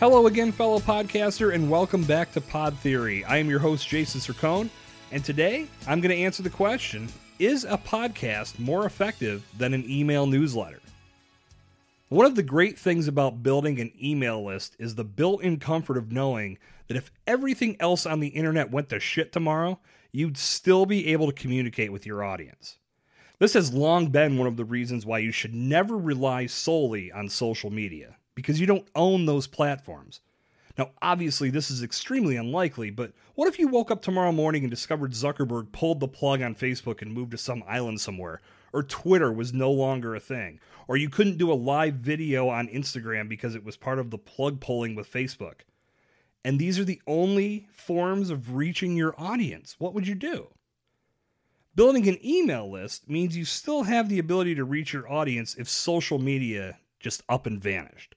Hello again, fellow podcaster, and welcome back to Pod Theory. I am your host, Jason Sircone, and today I'm going to answer the question Is a podcast more effective than an email newsletter? One of the great things about building an email list is the built in comfort of knowing that if everything else on the internet went to shit tomorrow, you'd still be able to communicate with your audience. This has long been one of the reasons why you should never rely solely on social media because you don't own those platforms. Now, obviously, this is extremely unlikely, but what if you woke up tomorrow morning and discovered Zuckerberg pulled the plug on Facebook and moved to some island somewhere? Or Twitter was no longer a thing? Or you couldn't do a live video on Instagram because it was part of the plug pulling with Facebook? And these are the only forms of reaching your audience. What would you do? Building an email list means you still have the ability to reach your audience if social media just up and vanished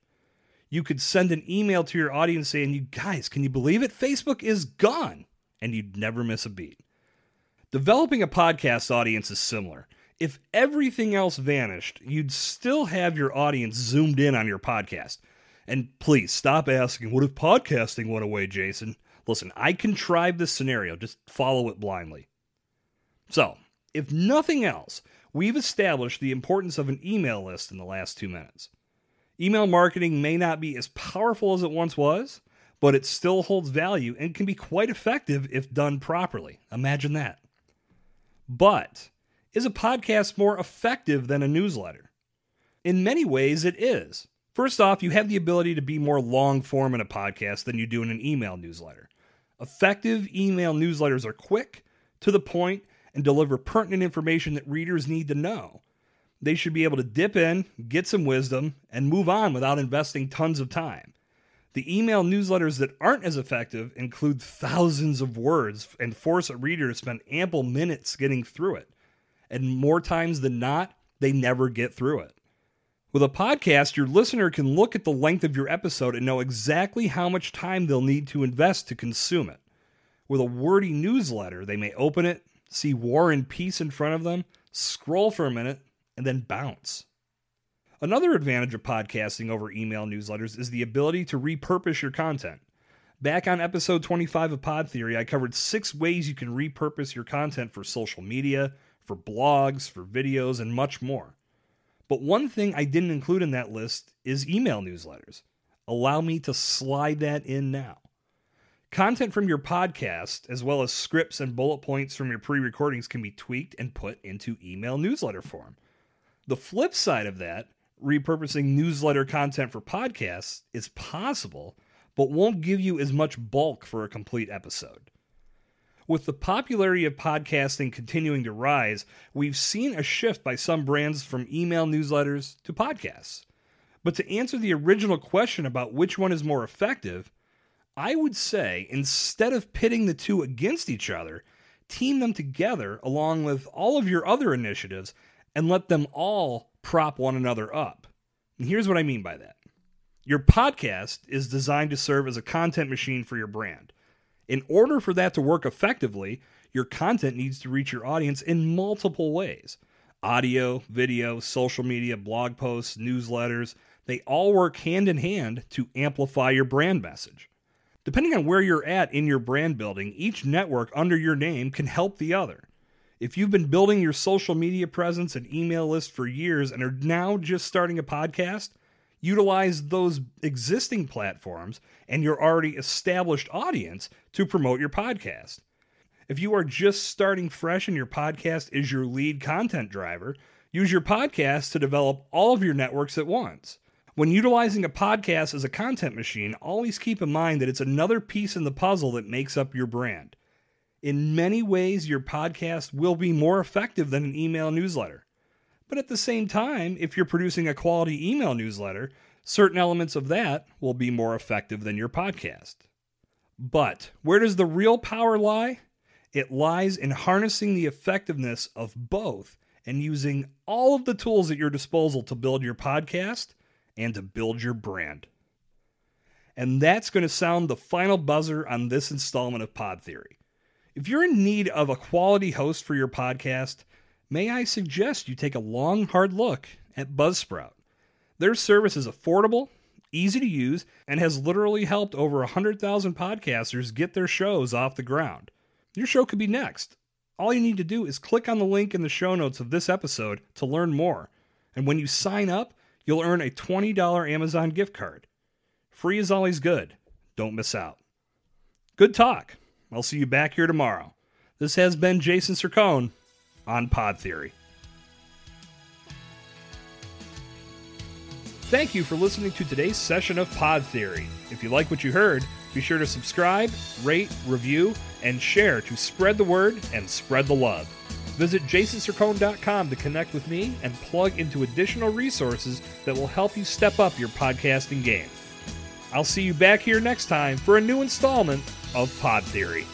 you could send an email to your audience saying, You guys, can you believe it? Facebook is gone. And you'd never miss a beat. Developing a podcast audience is similar. If everything else vanished, you'd still have your audience zoomed in on your podcast. And please stop asking, What if podcasting went away, Jason? Listen, I contrived this scenario. Just follow it blindly. So, if nothing else, we've established the importance of an email list in the last two minutes. Email marketing may not be as powerful as it once was, but it still holds value and can be quite effective if done properly. Imagine that. But is a podcast more effective than a newsletter? In many ways, it is. First off, you have the ability to be more long form in a podcast than you do in an email newsletter. Effective email newsletters are quick, to the point, and deliver pertinent information that readers need to know they should be able to dip in, get some wisdom, and move on without investing tons of time. The email newsletters that aren't as effective include thousands of words and force a reader to spend ample minutes getting through it. And more times than not, they never get through it. With a podcast, your listener can look at the length of your episode and know exactly how much time they'll need to invest to consume it. With a wordy newsletter, they may open it, see War and Peace in front of them, scroll for a minute, and then bounce. Another advantage of podcasting over email newsletters is the ability to repurpose your content. Back on episode 25 of Pod Theory, I covered six ways you can repurpose your content for social media, for blogs, for videos, and much more. But one thing I didn't include in that list is email newsletters. Allow me to slide that in now. Content from your podcast, as well as scripts and bullet points from your pre recordings, can be tweaked and put into email newsletter form. The flip side of that, repurposing newsletter content for podcasts is possible, but won't give you as much bulk for a complete episode. With the popularity of podcasting continuing to rise, we've seen a shift by some brands from email newsletters to podcasts. But to answer the original question about which one is more effective, I would say instead of pitting the two against each other, team them together along with all of your other initiatives and let them all prop one another up. And here's what I mean by that your podcast is designed to serve as a content machine for your brand. In order for that to work effectively, your content needs to reach your audience in multiple ways audio, video, social media, blog posts, newsletters. They all work hand in hand to amplify your brand message. Depending on where you're at in your brand building, each network under your name can help the other. If you've been building your social media presence and email list for years and are now just starting a podcast, utilize those existing platforms and your already established audience to promote your podcast. If you are just starting fresh and your podcast is your lead content driver, use your podcast to develop all of your networks at once. When utilizing a podcast as a content machine, always keep in mind that it's another piece in the puzzle that makes up your brand. In many ways, your podcast will be more effective than an email newsletter. But at the same time, if you're producing a quality email newsletter, certain elements of that will be more effective than your podcast. But where does the real power lie? It lies in harnessing the effectiveness of both and using all of the tools at your disposal to build your podcast and to build your brand. And that's going to sound the final buzzer on this installment of Pod Theory. If you're in need of a quality host for your podcast, may I suggest you take a long, hard look at Buzzsprout. Their service is affordable, easy to use, and has literally helped over 100,000 podcasters get their shows off the ground. Your show could be next. All you need to do is click on the link in the show notes of this episode to learn more. And when you sign up, you'll earn a $20 Amazon gift card. Free is always good. Don't miss out. Good talk. I'll see you back here tomorrow. This has been Jason Sircone on Pod Theory. Thank you for listening to today's session of Pod Theory. If you like what you heard, be sure to subscribe, rate, review, and share to spread the word and spread the love. Visit jasonsircone.com to connect with me and plug into additional resources that will help you step up your podcasting game. I'll see you back here next time for a new installment of Pod Theory.